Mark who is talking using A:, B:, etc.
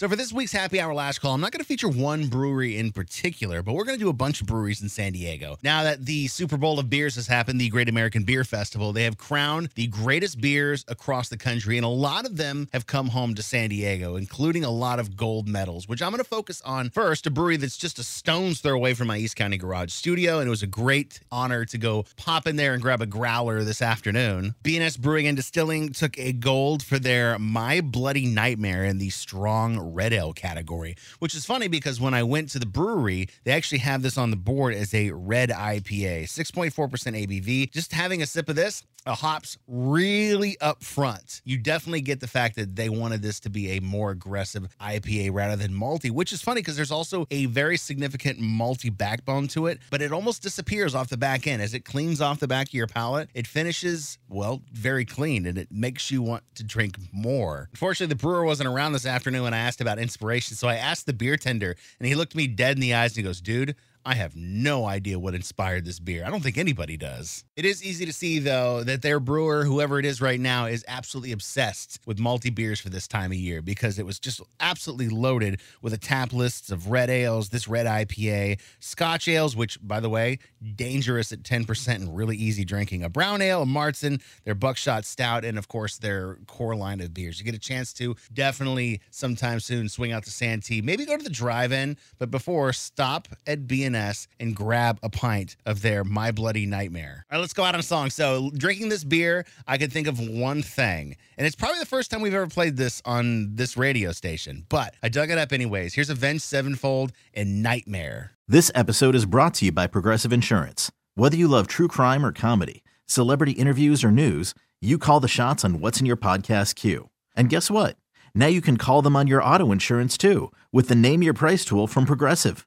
A: So, for this week's Happy Hour Last Call, I'm not going to feature one brewery in particular, but we're going to do a bunch of breweries in San Diego. Now that the Super Bowl of Beers has happened, the Great American Beer Festival, they have crowned the greatest beers across the country, and a lot of them have come home to San Diego, including a lot of gold medals, which I'm going to focus on first. A brewery that's just a stone's throw away from my East County Garage studio, and it was a great honor to go pop in there and grab a growler this afternoon. BNS Brewing and Distilling took a gold for their My Bloody Nightmare in the strong red ale category, which is funny because when I went to the brewery, they actually have this on the board as a red IPA, 6.4% ABV. Just having a sip of this, a hops really up front. You definitely get the fact that they wanted this to be a more aggressive IPA rather than malty, which is funny because there's also a very significant malty backbone to it, but it almost disappears off the back end as it cleans off the back of your palate. It finishes, well, very clean and it makes you want to drink more. Unfortunately, the brewer wasn't around this afternoon when I asked about inspiration, so I asked the beer tender and he looked me dead in the eyes and he goes, dude, I have no idea what inspired this beer. I don't think anybody does. It is easy to see, though, that their brewer, whoever it is right now, is absolutely obsessed with malty beers for this time of year because it was just absolutely loaded with a tap list of red ales, this red IPA, Scotch ales, which, by the way, dangerous at 10% and really easy drinking, a brown ale, a Märzen, their buckshot stout, and of course, their core line of beers. You get a chance to definitely sometime soon swing out to Santee, maybe go to the drive in, but before, stop at And grab a pint of their My Bloody Nightmare. All right, let's go out on a song. So, drinking this beer, I could think of one thing, and it's probably the first time we've ever played this on this radio station, but I dug it up anyways. Here's Avenged Sevenfold and Nightmare.
B: This episode is brought to you by Progressive Insurance. Whether you love true crime or comedy, celebrity interviews or news, you call the shots on what's in your podcast queue. And guess what? Now you can call them on your auto insurance too with the Name Your Price tool from Progressive.